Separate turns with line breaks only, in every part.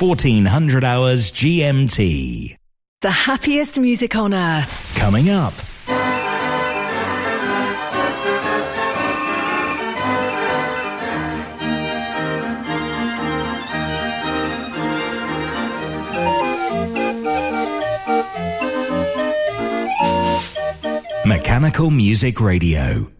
It's 1400 hours GMT.
The happiest music on earth.
Coming up. Mechanical Music Radio.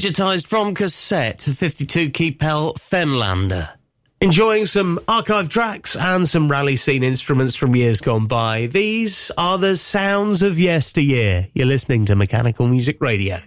digitised from cassette, to 52 Keepel Fenlander. Enjoying some archive tracks and some rally scene instruments from years gone by. These are the sounds of yesteryear. You're listening to Mechanical Music Radio.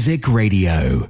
Music Radio.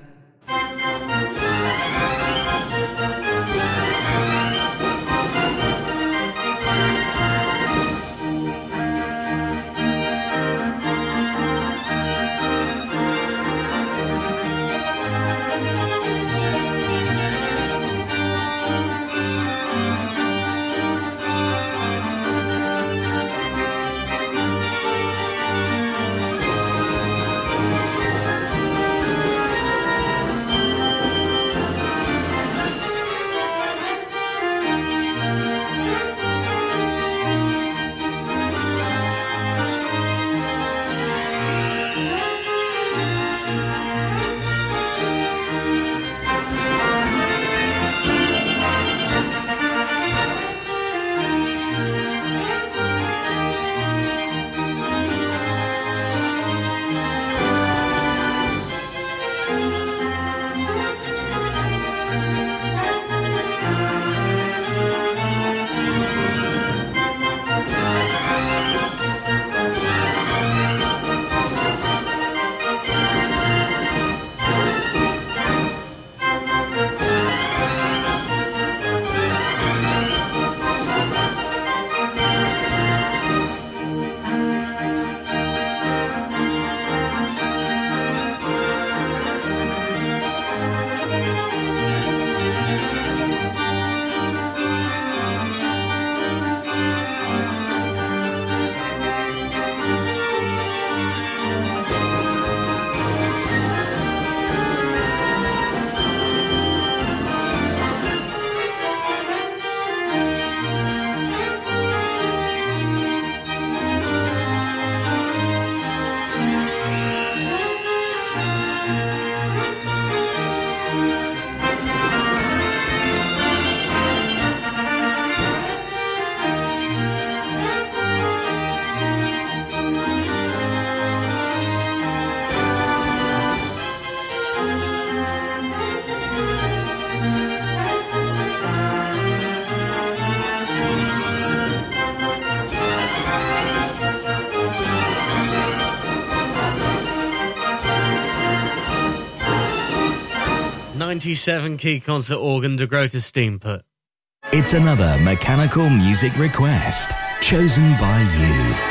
Ninety-seven key concert organ to grow to Steamput.
It's another mechanical music request chosen by you.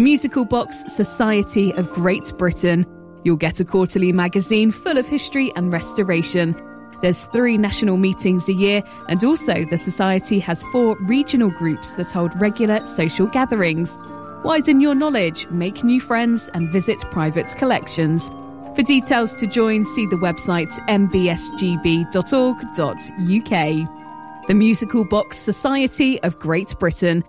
The Musical Box Society of Great Britain. You'll get a quarterly magazine full of history and restoration. There's three national meetings a year, and also the Society has four regional groups that hold regular social gatherings. Widen your knowledge, make new friends, and visit private collections. For details to join, see the website mbsgb.org.uk. The Musical Box Society of Great Britain.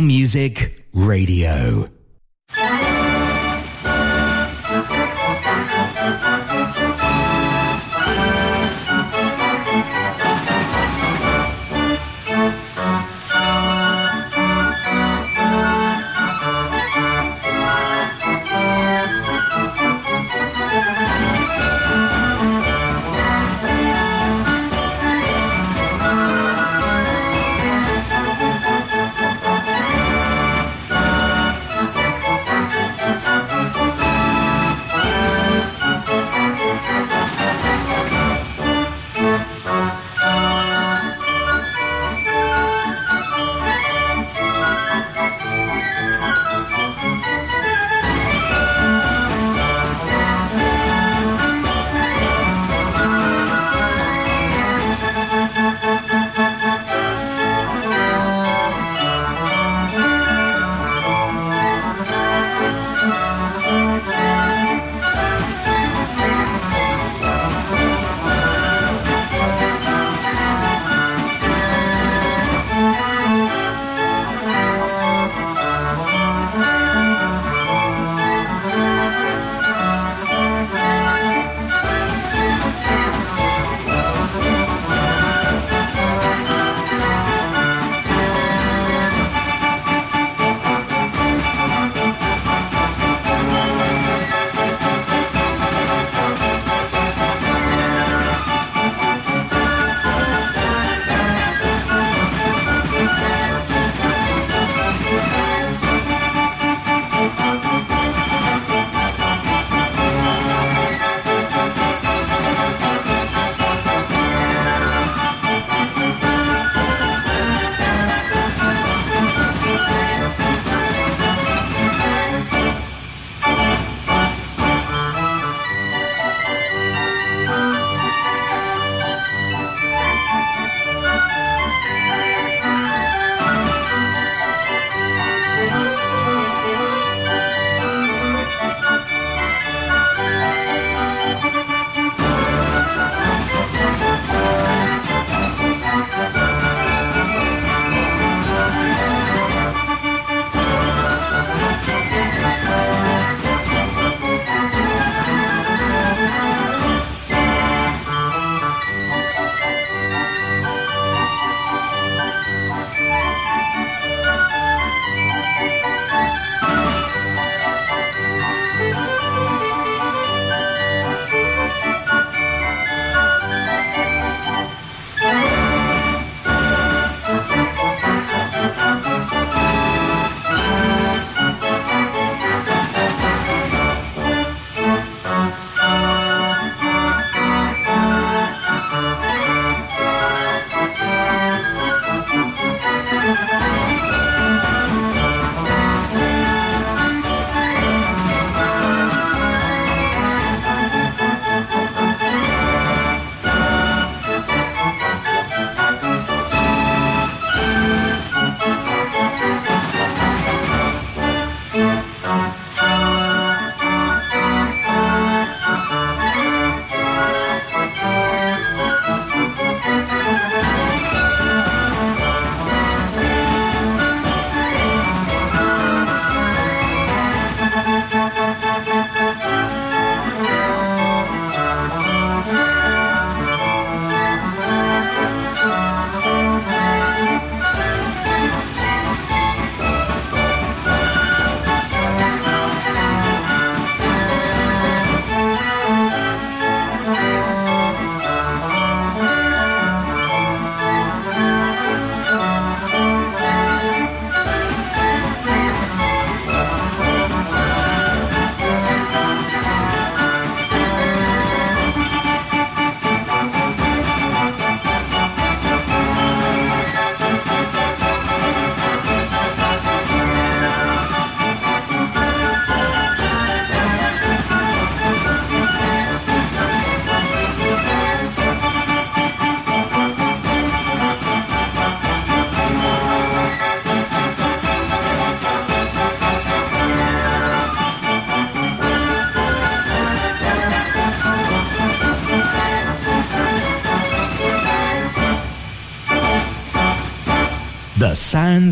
Music Radio.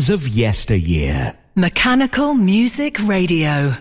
Of yesteryear.
Mechanical Music Radio.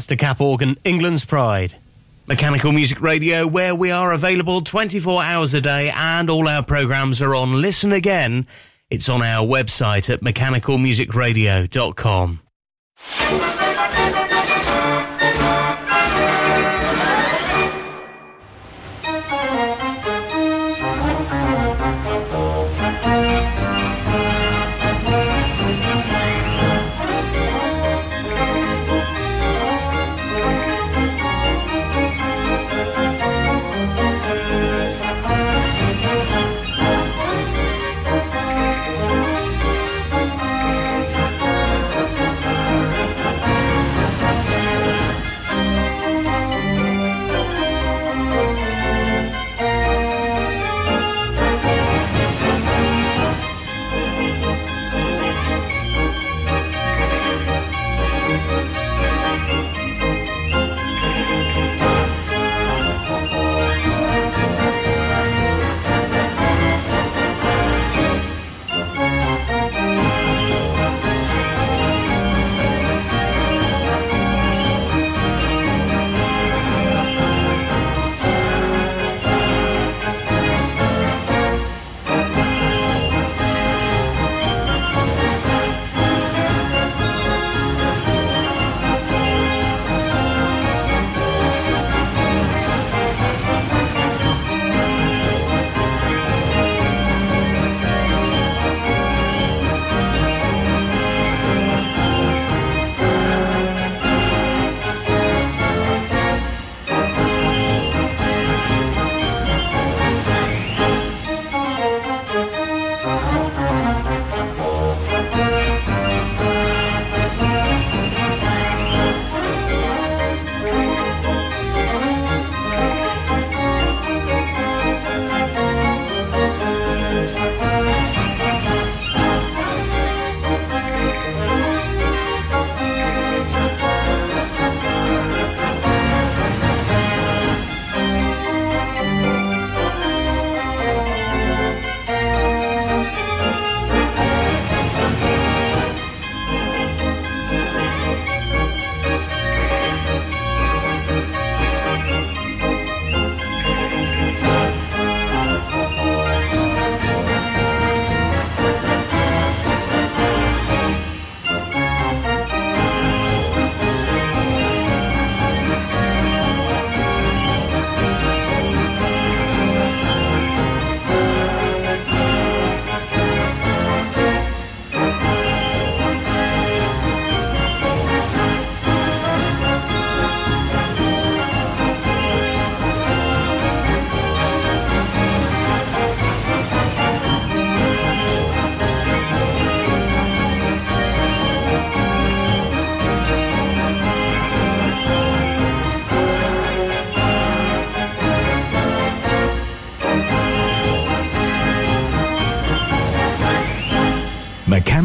That's the cap organ, England's Pride.
Mechanical Music Radio, where we are available 24 hours a day and all our programs are on Listen Again. It's on our website at mechanicalmusicradio.com.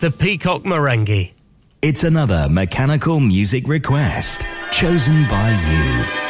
The Peacock Merengue.
It's another mechanical music request chosen by you.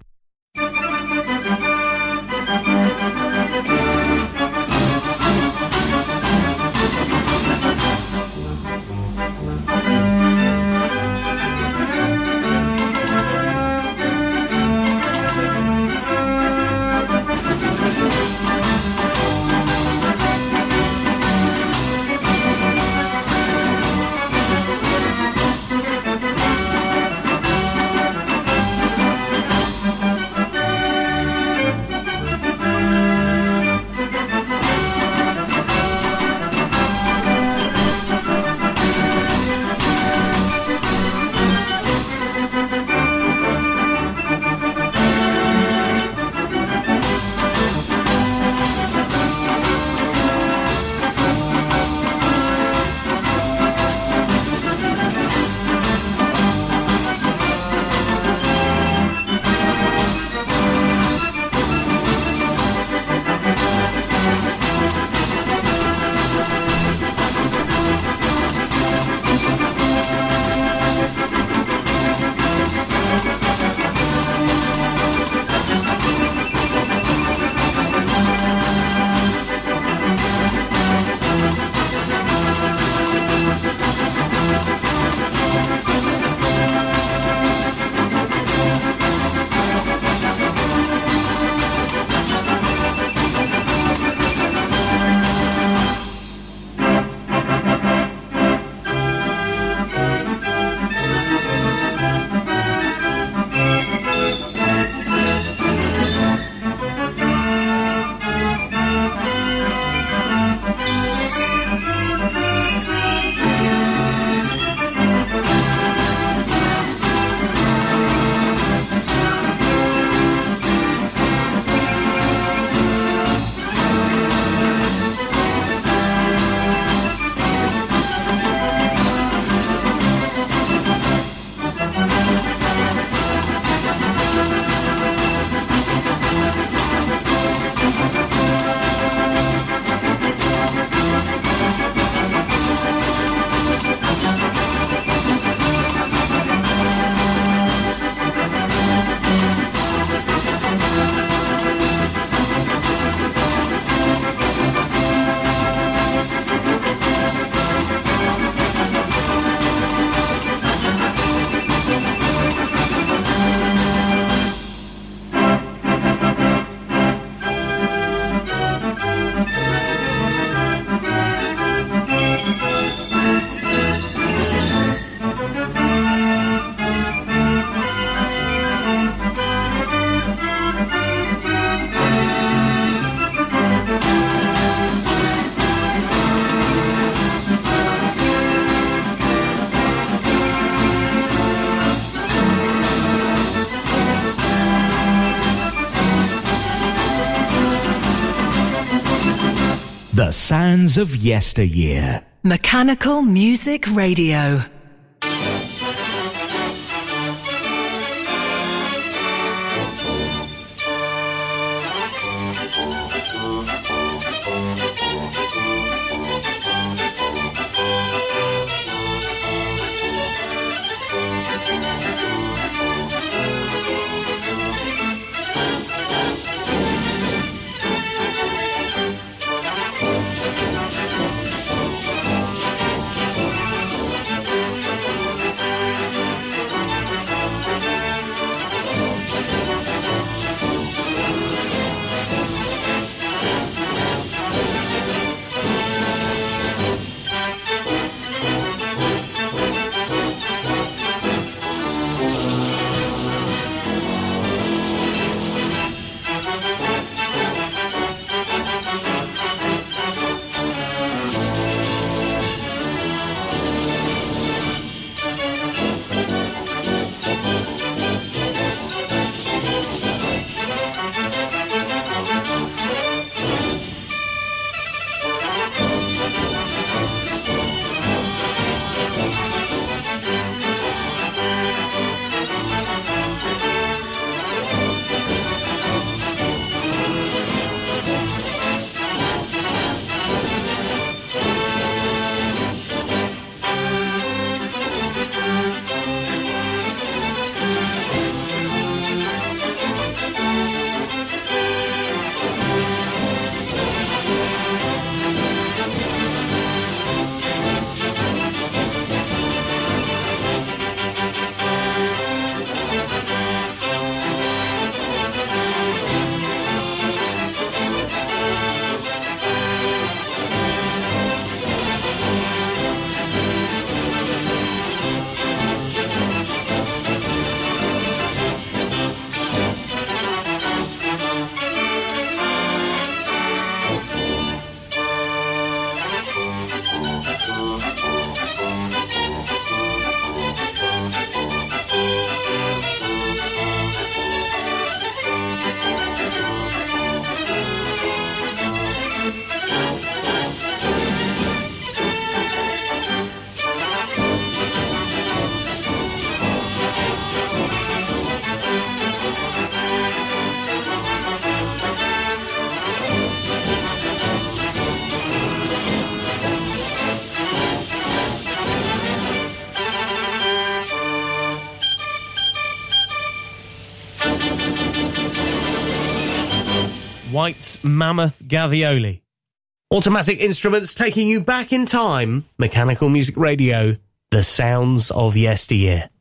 Of yesteryear.
Mechanical Music Radio.
White's Mammoth Gavioli. Automatic instruments taking you back in time. Mechanical Music Radio. The sounds of yesteryear.